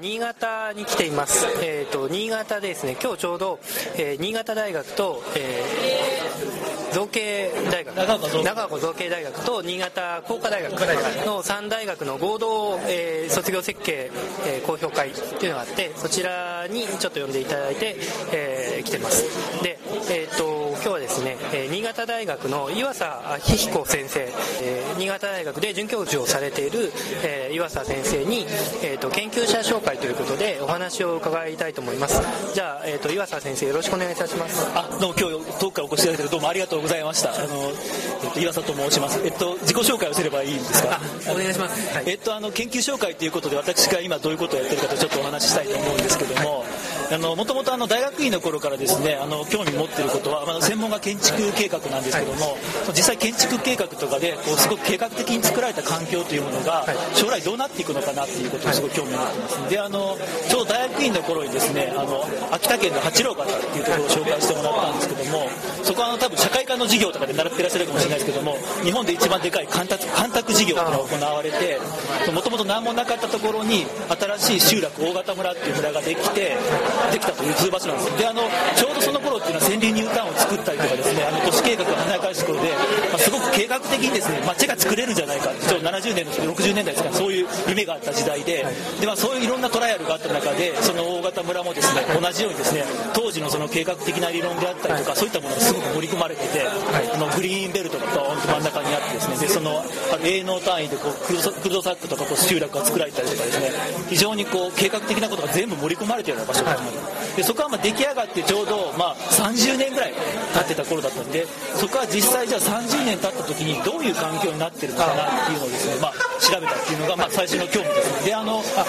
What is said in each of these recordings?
新潟に来ています。えっ、ー、と新潟ですね。今日ちょうど、え新潟大学と、え造形大学長岡造形大学と新潟工科大学の3大学の合同、え卒業設計、え公表会っていうのがあってそちらにちょっと呼んでいただいて、え来てますでえっ、と今日はですね、え新潟大学の岩佐明彦先生、え新潟大学で准教授をされている、え岩佐先生に、えーと、研究者紹介ということでお話を伺いたいと思います。じゃあ、えーと、岩佐先生よろしくお願いいたします。あどうも今日遠くからお越しいただいてどうもありがとうございました。あの、えっと、岩佐と申します。えっと自己紹介をすればいいんですか？お願いします、はい、えっとあの研究紹介ということで私が今どういうことをやってるかとちょっとお話ししたいと思うんですけども、はいあのもともとあの大学院の頃からですねあの興味持っていることは、まあ、専門が建築計画なんですけども、はい、実際建築計画とかでこうすごく計画的に作られた環境というものが将来どうなっていくのかなっていうことをすごく興味を持ってます。であのちょうど大学院の頃にですねあの秋田県の八郎潟っていうところを紹介してもらったんですけどもそこはあの多分社会科の授業とかで習ってらっしゃるかもしれないですけども日本で一番でかい干拓干拓事業が行われてもともと何もなかったところに新しい集落大型村っていう村ができてできたという通場所なんですであのちょうどその頃っていうのは川柳ニュータウンを作ったりとかですねあの都市計画が華やかし頃で、まあ、すごく計画的にですね街が作れるんじゃないかちょうど70年の60年代ですかそういう夢があった時代でで、まあ、そういういろんなトライアルがあった中でその大型村もですね同じようにですね当時のその計画的な理論であったりとかそういったものがすごく盛り込まれててあのグリーンベルトがドーンと真ん中にあってですねでその営農単位でこうクルドサックとかこう集落が作られたりとかですね非常にこう計画的なことが全部盛り込まれているような場所があるでそこはま出来上がってちょうどま30年ぐらい経ってた頃だったんでそこは実際じゃあ30年経った時にどういう環境になってるのかなっていうのをですね、まあ、調べたっていうのがまあ最初の興味です。であのあ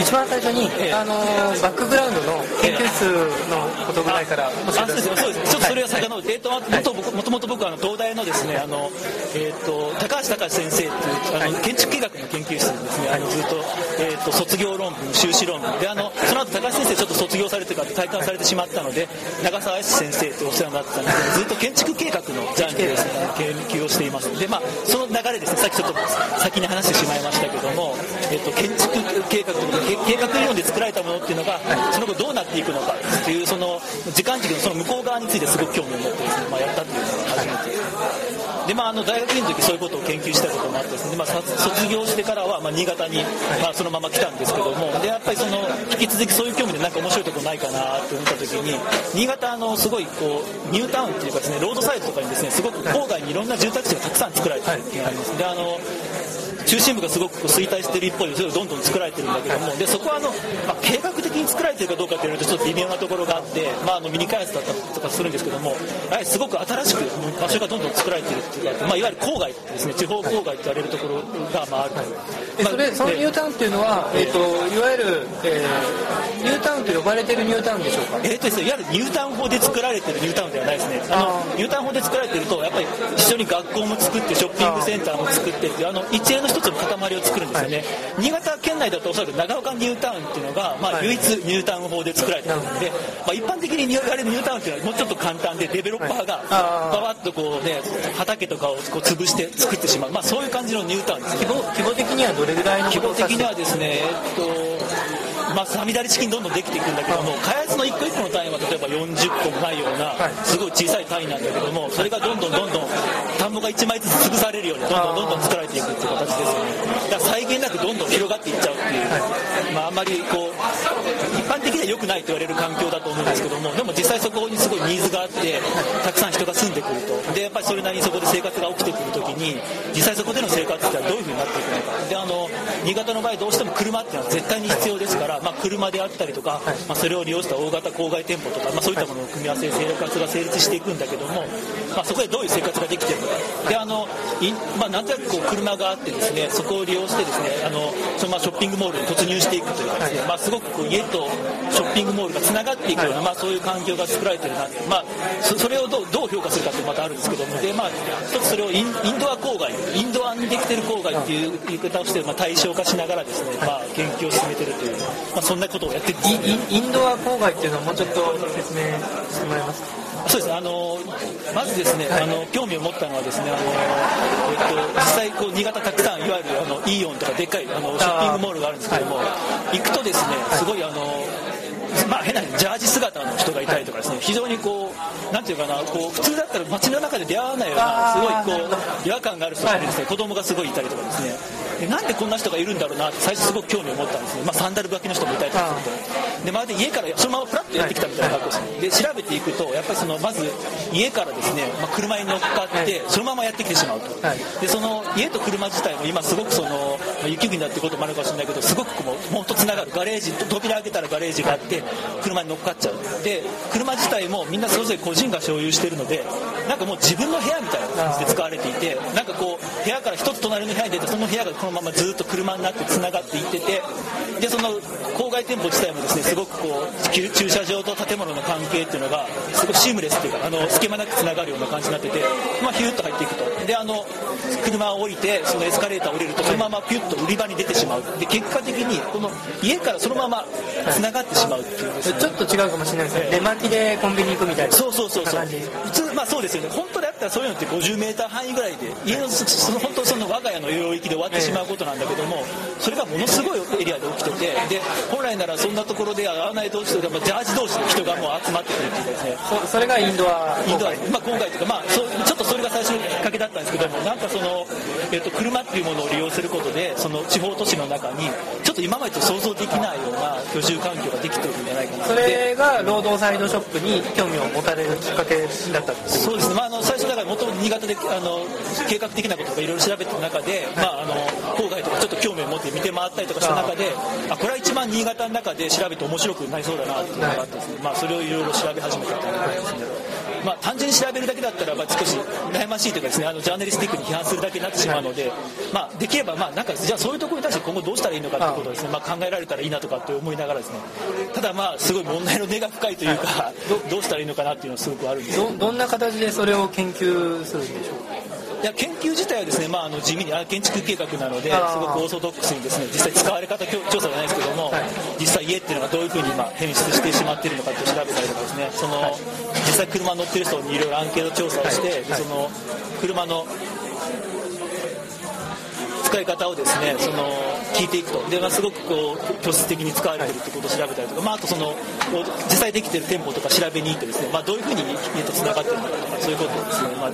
一番最初に、えー、あのバックグラウンドの研究室のことぐらいから、えー、あそうですそうです。ちょっとそれは遡って、はい、えーと、もともと僕はあの東大のですねあの、えーと、高橋隆先生っていうあの、建築計画の研究室にですね。あのずっと,、えーと、卒業論文修士論文。であのその後高橋先生ちょっと卒業されてから退官されてしまったので長澤康先生とお世話になってたんですけどずっと建築計画のジャンルでですね。研究をしています。でまあその流れですね。さっきちょっと先に話話してしまいましたけども、えー、と建築計画と計画理論で作られたものっていうのがその後どうなっていくのかっていうその時間軸のその向こう側についてすごく興味を持ってですね、まあ、やったっていうのが初めてで、まあ、あの大学院の時そういうことを研究したこともあってですね、まあ、卒業してからは、まあ、新潟に、まあ、そのまま来たんですけどもでやっぱりその引き続きそういう興味でなんか面白いとこないかなって思った時に新潟のすごいこうニュータウンっていうかですねロードサイドとかにですねすごく郊外にいろんな住宅地がたくさん作られてるっていうのがあります。であの中心部がすごく衰退してる一方でそれをどんどん作られてるんだけどもでそこはあの、まあ、計画的に作られてるかどうかっていうとちょっと微妙なところがあって、まあ、あのミニ開発だったりとかするんですけどもやはりすごく新しく場所がどんどん作られてるっていうか、まあ、いわゆる郊外ですね地方郊外って言われるところが、まあ、あると、まあ、それそのニュータウンっていうのは、えーと、いわゆる、えー、ニュータウンと呼ばれてるニュータウンでしょうか？えーとですね、いわゆるニュータウン法で作られてるニュータウンではないですね。あのニュータウン法で作られてるとやっぱり一緒に学校も作ってショッピングセンターも作ってっていうあの一連の一つの塊を作作るんですよね、はい、新潟県内だとおそらく長岡ニュータウンっていうのが、まあ、唯一ニュータウン法で作られてるので、まあ、一般的に言われるニュータウンっていうのはもうちょっと簡単でデベロッパーがババッとこうね畑とかをこう潰して作ってしまう、まあ、そういう感じのニュータウンです、規模規模的にはどれぐらいの規模的にはですねえっとまあ、さみだれチキンどんどんできていくんだけども開発の一個一個の単位は例えば40個もないようなすごい小さい単位なんだけどもそれがどんどんどんどん田んぼが1枚ずつ潰されるようにどんどんどんどん作られていくっていう形ですよね。だから際限なくどんどん広がっていっちゃうっていう、まあ、あんまりこう一般的には良くないと言われる環境だと思うんですけどもでも実際そこにすごいニーズがあってたくさん人が住んでくると。でやっぱりそれなりにそこで生活が起きてくる時に実際そこでの生活ってどういうふうになっていくのか。であの新潟の場合どうしても車っていうのは絶対に必要ですから、まあ、車であったりとか、まあ、それを利用した大型郊外店舗とか、まあ、そういったものの組み合わせで生活が成立していくんだけども、まあ、そこでどういう生活ができてるのか。であのまあ、なんとなくこう車があってですねそこを利用してですねあのそのまあショッピングモールに突入していくというかですね、まあ、すごくこう家とショッピングモールがつながっていくような、まあ、そういう環境が作られてるなまあ、それをどうどう評価するかってまたあるんですけどもで、まあ、一つそれをインインドア郊外インドアにできてる郊外っていう言い方をして、まあ、対象化しながらですね、まあ、研究を進めてるという、まあ、そんなことをやってる。インドア郊外っていうのはもうちょっと説明してもらえますか？そうですね。あのまずですね、はい、あの興味を持ったのはですねあの、えっと、実際こう新潟たくさんいわゆるあのイオンとかでっかいあのショッピングモールがあるんですけども、行くとですねすごいあの まあ、変なジャージ姿の人がいたりとかですね、非常にこう、なんていうかな、こう普通だったら街の中で出会わないような、すごいこう違和感がある人がいてですね、子供がすごいいたりとかですね、でなんでこんな人がいるんだろうなって最初すごく興味を持ったんですね、まあ、サンダル履きの人もいたりとかすると。でまるで家からそのままプラッとやってきたみたいな格好ですで調べていくとやっぱりそのまず家からですね、まあ、車に乗っかってそのままやってきてしまうと、でその家と車自体も今すごくその雪国だってこともあるかもしれないけどすごくこうもっとつながる。ガレージ扉開けたらガレージがあって車に乗っかっちゃう。で車自体もみんなそれぞれ個人が所有してるのでなんかもう自分の部屋みたいな感じで使われていてなんかこう部屋から一つ隣の部屋に出てその部屋がこのままずっと車車になってつながっていっててでその郊外店舗自体もですねすごくこう駐車場と建物の関係っていうのがすごいシームレスっていうかあの隙間なくつながるような感じになってて、まあ、ヒューッと入っていくと。であの車を降りてそのエスカレーターを降りるとそのままピュッと売り場に出てしまう。で結果的にこの家からそのままつながってしまうっていう、ね、ちょっと違うかもしれないですね。出巻きでコンビニ行くみたいなそうそうそうそう。普通まあそうですよね。本当であったらそういうのって 50m 範囲ぐらいで家のその本当その我が家の領域で終わってしまうことなんだけどもそれがものすごいエリアで起きててで本来ならそんなところで会わない同士とか、まあ、ジャージ同士の人がもう集まってくるっていうかですね。そそれがインドア。インドア、まあ、今回というか、まあ、そちょっとそれが最初のきっかけだったんですけどもなんかその、えっと、車っていうものを利用することでその地方都市の中にちょっと今までと想像できないような居住環境ができてるんじゃないかなそれが労働サイドショップに興味を持たれるきっかけだったそうですね、まあ、あの最初だからもともと新潟であの計画的なこととかいろいろ調べてる中で、まあ、あの郊外とかちょっと興味を持って見て回ったりとかした中であこれは一番新潟の中で調べて面白くなりそうだなっていうのがあってですね、まあ、それをいろいろ調べ始めたということですね。まあ、単純に調べるだけだったら、まあ、少し悩ましいというかですねあのジャーナリスティックに批判するだけになってしまうので、まあ、できれば、まあ、なんかじゃあそういうところに対して今後どうしたらいいのかということをですね、まあ、考えられたらいいなとかって思いながらですね。ただまあすごい問題の根が深いというかどどうしたらいいのかなっていうのはすごくあるんですどどんな形でそれを研究するんでしょうか？いや研究自体はですね、まあ、あの地味に建築計画なのですごくオーソドックスにですね実際使われ方調査じゃないですけども、はい、実際家っていうのがどういうふうに今変質してしまっているのかって調べたりとかですねその、はい、実際車乗ってる人にいろいろアンケート調査をして、はい、その車の使い方をですねその聞いていくと。で、まあ、すごくこう拠出的に使われてるってことを調べたりとか、まあ、あとその実際できてる店舗とか調べに行ってですね、まあ、どういうふうに家とつながってるのかとかそういうことをですね、まあ、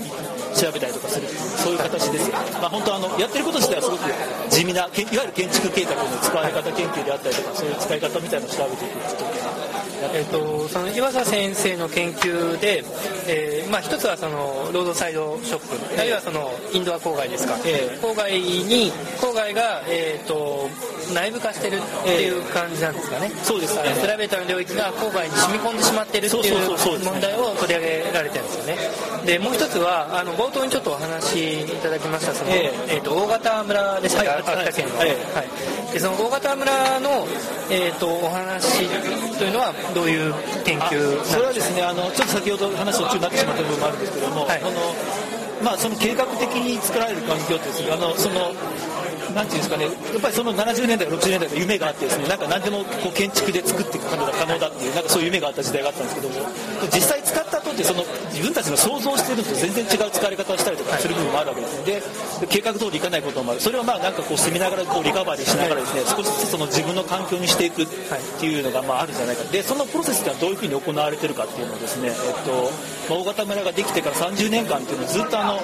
調べたりとかするそういう形ですよ、まあ、本当あのやってること自体はすごく地味ないわゆる建築計画の使われ方研究であったりとかそういう使い方みたいなのを調べていくっていうえーと、その岩佐先生の研究で、えーまあ、一つはそのロードサイドショップ、あるいはそのインドア郊外ですか、えー、郊外に郊外が、えーと、内部化してるっていう感じなんですかね、そうです。ねプライベートの領域が郊外に染み込んでしまってるっていう問題を取り上げられてるんですよね。でもう一つはあの冒頭にちょっとお話しいただきましたその、えー、えーと大型村でしたか、はい、秋田県の、はい、でその大型村の、えーとお話というのはどういう研究それはですねあのちょっと先ほど話途中になってしまった部分もあるんですけども、はい、のまあ、その計画的に作られる環境ってですねあのそのなんていうんですかね、やっぱりその70年代、60年代の夢があってですね、なんか何でもこう建築で作っていくことが可能だっていう、なんかそういう夢があった時代があったんですけども、実際使った後ってその自分たちの想像してるのと全然違う使われ方をしたりとかする部分もあるわけですね。で、計画通りいかないこともある。それをまあなんかこう住みながらこうリカバリーしながらですね、少しずつその自分の環境にしていくっていうのがまああるんじゃないか。で、そのプロセスがどういうふうに行われてるかっていうのをですね、えっと、まあ、大型村ができてから30年間っていうのをずっとあの、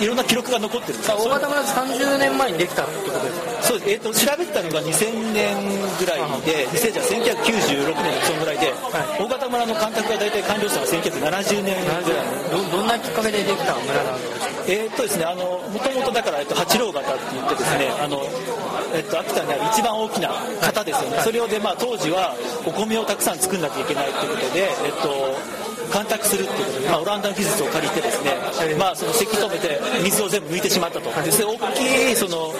いろんな記録が残ってるんです大型村30年前にできたってことですか？そうです、えーと、調べたのが2000年ぐらいで2000じゃ1996年そのぐらいで、はい、大型村の干拓が大体完了したのは1970年ぐらい。どどんなきっかけでできた村なんですか？えー、っとですねあのもともとだから、えっと、八郎型って言ってですねあの、えっと、秋田にある一番大きな型ですよね、それをで、まあ、当時はお米をたくさん作んなきゃいけないということで、えっと干拓するっていうことで、まあ、オランダの技術を借りてですね、まあ、そのせき止めて水を全部抜いてしまったと。で大きいその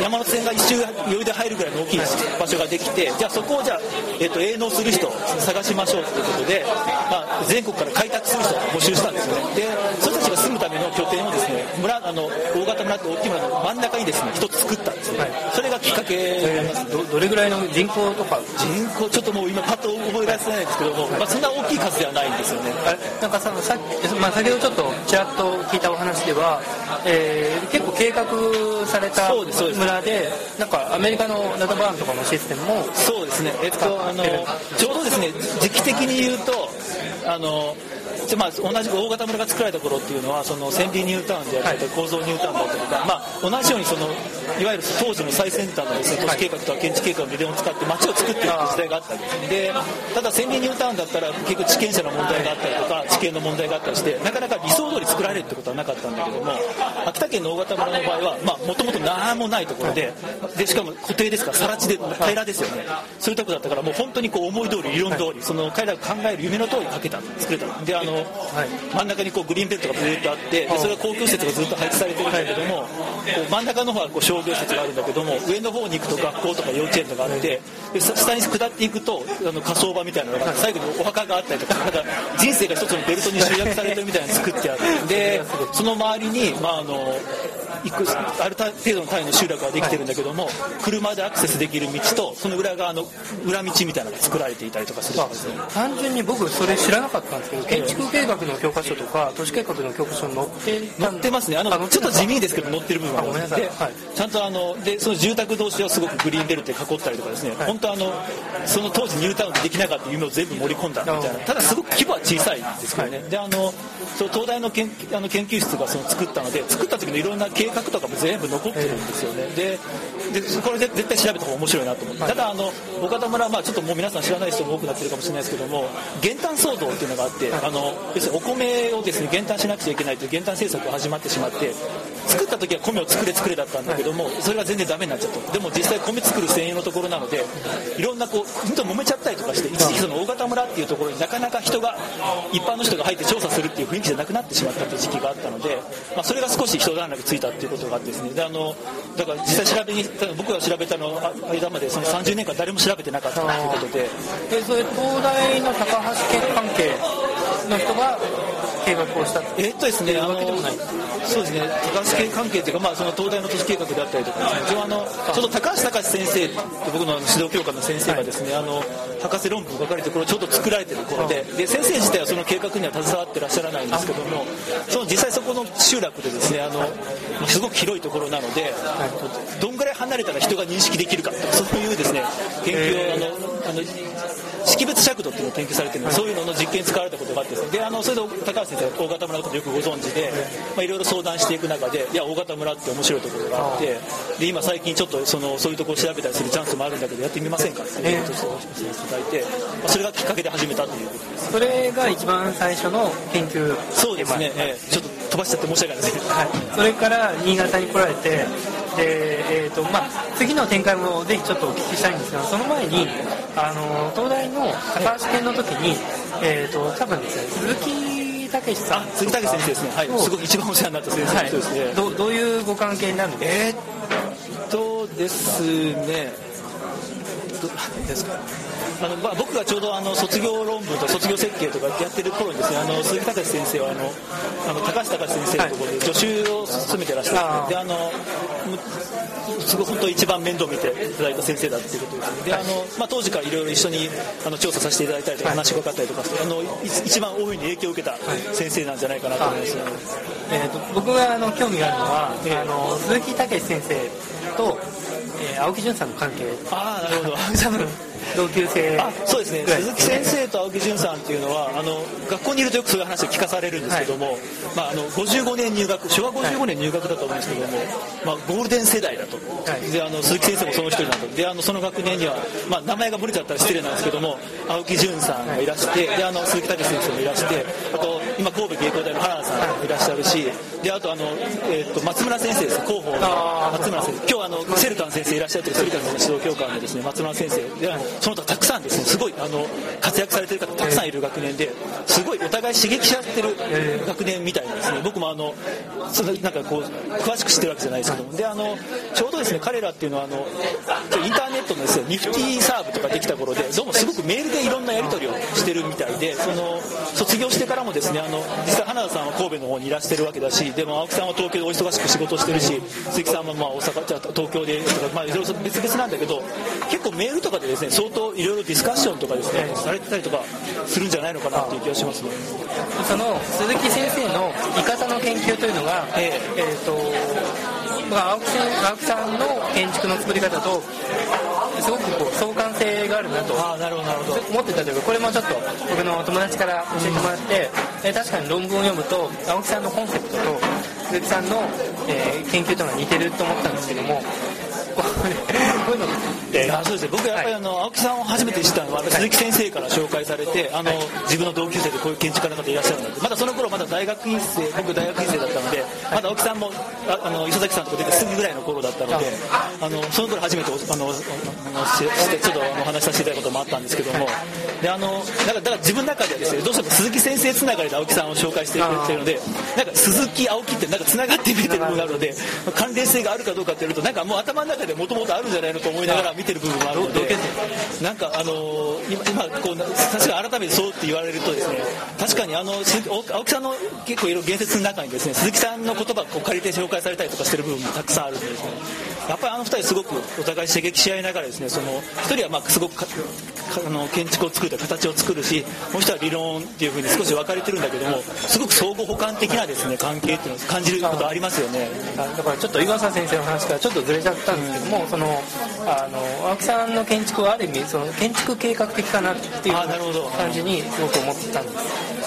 山手線が一周余裕で入るぐらいの大きい場所ができてじゃあそこをじゃあ、えっと、営農する人探しましょうということで、まあ、全国から開拓する人を募集したんですよね。でそれたちが住むための拠点をですね村あの大型村って大きい村の真ん中にですね一つ作ったんですよ、はい、それが紀っかけになります。ねどどれぐらいの人口とか？人口ちょっともう今パッと思い出せないんですけども、まあ、そんな大きい数ではないんですよね。なんかささっき、まあ、先ほどちょっとちらっと聞いたお話では、えー結構計画されたそうですそうです村でなんかアメリカのダタバーンとかのシステムもそうですね、えっと、あのえちょうどですね時期的に言うとあのじゃあまあ、同じく大型村が作られた頃っていうのはそのセンディニュータウンであったりとか構造ニュータウンだったりとか、まあ、同じようにそのいわゆる当時の最先端のです、ね、都市計画とか建築計画の理論を使って街を作っていく時代があったんですでただセンディニュータウンだったら結局地権者の問題があったりとか地形の問題があったりしてなかなか理想通り作られるってことはなかったんだけども秋田県の大型村の場合はもともと何もないところででしかも固定ですから更地で平らですよね。そういうとこだったからもう本当にこう思い通り理論通りその彼らが考える夢の通りかけた作れたであの、真ん中にこうグリーンベルトがずっとあってでそれは公共施設がずっと配置されてるんだけどもこう真ん中の方はこう商業施設があるんだけども上の方に行くと学校とか幼稚園とかあってで下に下っていくとあの火葬場みたいなのが最後にお墓があったりとかなんか人生が一つのベルトに集約されてるみたいなの作ってあってでその周りに、まあ、あのいくある程度の単位の集落ができてるんだけども車でアクセスできる道とその裏側の裏道みたいなのが作られていたりとかするすね単純に僕それ知らなかったんですけど建築計画の教科書とか都市計画の教科書に載ってた載ってますね。あのちょっと地味ですけど載ってる部分があるあごめんなさい。ではい。ちゃんとあのでその住宅同士をすごくグリーンベルトで囲ったりとかですね、本当あのその当時ニュータウンでできなかった夢を全部盛り込んだ。みたいなただすごく規模は小さいんですけどね、であのそう東大の研あの研究室がその作ったので作った時のいろんな計画とかも全部残ってるんですよね、ででこれで絶対調べた方が面白いなと思って、ただあの大方村はまあちょっともう皆さん知らない人も多くなってるかもしれないですけども減反騒動っていうのがあって、あの要するにお米をですね減反しなくちゃいけないという減反政策が始まってしまって作った時は米を作れ作れだったんだけどもそれが全然ダメになっちゃった。でも実際米作る専用のところなのでいろんなこう本当に揉めちゃったりとかして一時期その大型村っていうところになかなか人が一般の人が入って調査するっていう雰囲気じゃなくなってしまったっていう時期があったので、まあ、それが少し一段落ついたっていうことがあってですね。であのだから実際調べに僕が調べたの間までその30年間誰も調べてなかったっていうことで。でそれ東大の高橋家関係の人が計画をしたえーっとですね、あのわけでもない。そうですね、高橋系関係というか、まあ、その東大の都市計画であったりとかね、あの、ちょ高橋隆先生って僕の指導教官の先生がですね、あの、博士論文書かれて、これちょうど作られてる頃で、で、先生自体はその計画には携わってらっしゃらないんですけども、その実際そこの集落でですね、あの、まあすごく広いところなので、どんぐらい離れたら人が認識できるかそういうですね、研究を、あの、あの、識別尺度っていうのを研究されてるので、そういうのの実験に使われたことがあってであのそれで高橋先生が大型村のことをよくご存知で、まあ、いろいろ相談していく中でいや大型村って面白いところがあってで今最近ちょっとそのそういうところを調べたりするチャンスもあるんだけどやってみませんかっていうことをおしていただいて、まあ、それがきっかけで始めたということです。それが一番最初の研究そうですね、っと飛ばしちゃって申し訳ないですはい、それから新潟に来られてで、えーとまあ、次の展開もぜひちょっとお聞きしたいんですがその前にあの東大の高橋研の時に、えー、と多分ですね鈴木武さん杉竹先生ですね、はい、すごく一番お世話になった先生ですね、はい、どどういうご関係になるんですか？えーっとですね、どですか？あのまあ、僕がちょうどあの卒業論文と卒業設計とかやってる頃にですねあの鈴木隆先生はあのあの高橋隆先生のところで助手を務めてらっしゃって、であのむすごい本当一番面倒見ていただいた先生だっていうことですね。であの、まあ、当時からいろいろ一緒にあの調査させていただいたりとか話が分かったりとかしてあのい一番大いに影響を受けた先生なんじゃないかなと思います、えー、と僕があの興味があるのは、あの鈴木武先生と、えー青木淳さんの関係。ああなるほど 同級生。あそうですね。鈴木先生と青木淳さんっていうのはあの学校にいるとよくそういう話を聞かされるんですけども、まあ、あの55年入学昭和55年入学だと思うんですけども、まあ、ゴールデン世代だと、はい。であの鈴木先生もその一人だとであのその学年には、まあ、名前が漏れちゃったら失礼なんですけども青木淳さんがいらしてであの鈴木武先生もいらしてあと今神戸芸工大の原田さんもいらっしゃるしであとあの、えー、と松村先生です。広報の松村先生。今日あのセルタン先生いらっしゃってるセルタンの指導教官のですね松村先生。でその他たくさんですね。すごいあの活躍されてる方たくさんいる学年ですごいお互い刺激し合ってる学年みたいなんですね。僕もあのそのなんかこう詳しく知ってるわけじゃないですけども。であのちょうどですね彼らっていうのはあのインターネットのですねニフティーサーブとかできた頃でどうもすごくメールでいろんなやり取りをしてるみたいでその卒業してからもですねあの実際花田さんは神戸の方にいらしてるわけだしでも青木さんは東京でお忙しく仕事してるし鈴木さんもまあ大阪じゃ東京でとかまあいろいろ別々なんだけど結構メールとかでですね相当いろいろディスカッションとかですねされてたりとかするんじゃないのかなっていう気がしますね。その鈴木先生のイカサの研究というのが、えー、えーとまあ、青木青木さんの建築の作り方とすごくこう相関性があるなとあなるほどなるほど。思ってたというかこれもちょっと僕の友達から教えてもらって、うん、確かに論文を読むと青木さんのコンセプトと鈴木さんの、えー、研究というのが似てると思ったんですけどもこういうのって。あそうですね。僕やっぱりあの、青木さんを初めて知ったのは鈴木先生から紹介されてあの、自分の同級生でこういう建築家の方いらっしゃるのでまだその頃まだ大学院生僕大学院生だったのでまだ青木さんもああの磯崎さんとか出てすぐぐらいの頃だったのであのその頃初めてあのあのしてちょっとお話しさせていただいたこともあったんですけどもであのだからだから自分の中ではですねどうしても鈴木先生つながりで青木さんを紹介してくれてるのでなんか鈴木青木ってなんかつながって見えてる部分があるので関連性があるかどうかっていうとなんかもう頭の中でもともとあるんじゃないのと思いながら見てる部分もあるのでなんかあの今今こう確かに改めてそうって言われるとですね確かにあの青木さんの結構いろいろ言説の中にですね鈴木さんの言葉を借りて紹介されたりとかしてる部分もたくさんあるんでですねやっぱりあの2人すごくお互い刺激し合いながらですねその1人はまあすごくあの建築を作る形を作るしもう1人は理論っていうふうに少し分かれてるんだけどもすごく相互補完的なですね関係っていうのを感じることありますよね。だからちょっと井川先生の話からちょっとずれちゃったんですけども、うん、そのあの青木さんの建築はある意味その建築計画的かなっていう感じにすごく思ってたんです。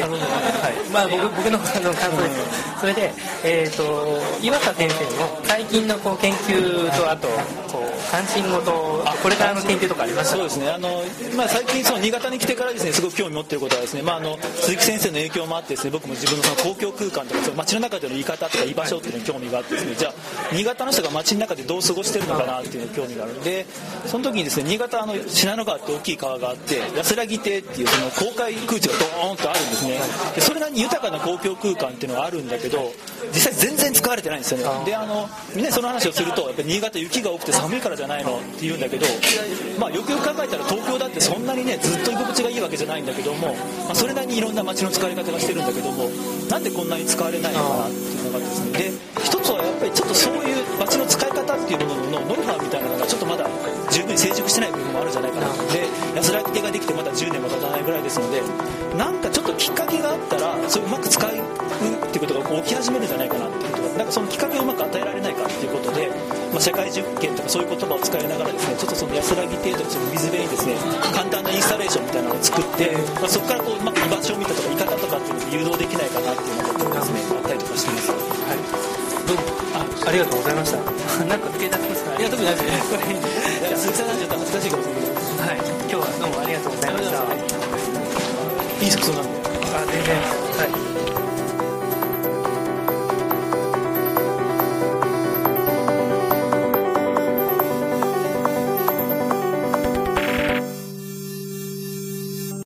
はい。まあ、僕僕のあの感想です、うん、それで、えーと、岩佐先生の最近のこう研究とあとこう関心事。これからの研究とかありますそうですね。あの、まあ、最近その新潟に来てからですねすごく興味持っていることはですね、まあ、あの鈴木先生の影響もあってですね僕も自分のその公共空間とかその街の中での言い方とか居場所っていうのに興味があってですねじゃあ新潟の人が街の中でどう過ごしてるのかなっていうのに興味があるんでその時にですね新潟あの信濃川って大きい川があって安らぎ亭っていうその公開空地がドーンとあるんですね。でそれなりに豊かな公共空間っていうのがあるんだけど実際全然使われてないんですよね。であのみんなその話をするとやっぱり新潟雪が多くて寒いからじゃないのって言うんだけど、まあ、よくよく考えたら東京だってそんなにねずっと居心地がいいわけじゃないんだけども、まあ、それなりにいろんな街の使い方がしてるんだけどもなんでこんなに使われないのかなっていうのがですね。で一つはやっぱりちょっとそういう街の使い方っていうもののノウハウみたいなのがちょっとまだ十分に成熟してない部分もあるんじゃないかなで安らぎ手ができてまだ10年も経たないぐらいですのでなんかちょっときっかけがあったらそれうまく使うっていうことが起き始めるんじゃないかなっていうことがなんかそのきっかけをうまく与えられないかっていうことで、まあ、社会実験とかそういう言葉を使いながらですねちょっとその安らぎ程度の水辺にですね簡単なインスタレーションみたいなのを作って、まあ、そこからこううまく居場所を見たとか居方とかっていうのを誘導できないかなっていうのがですねあったりとかしてます。はいあありがとうございました。なんか付け出しますか。いや特にないですね。これ鈴木さんなんちょっと恥ずかしいかもしれない。はい。今日はどうもありがとうございました。いい服装なんで。あ全然はい。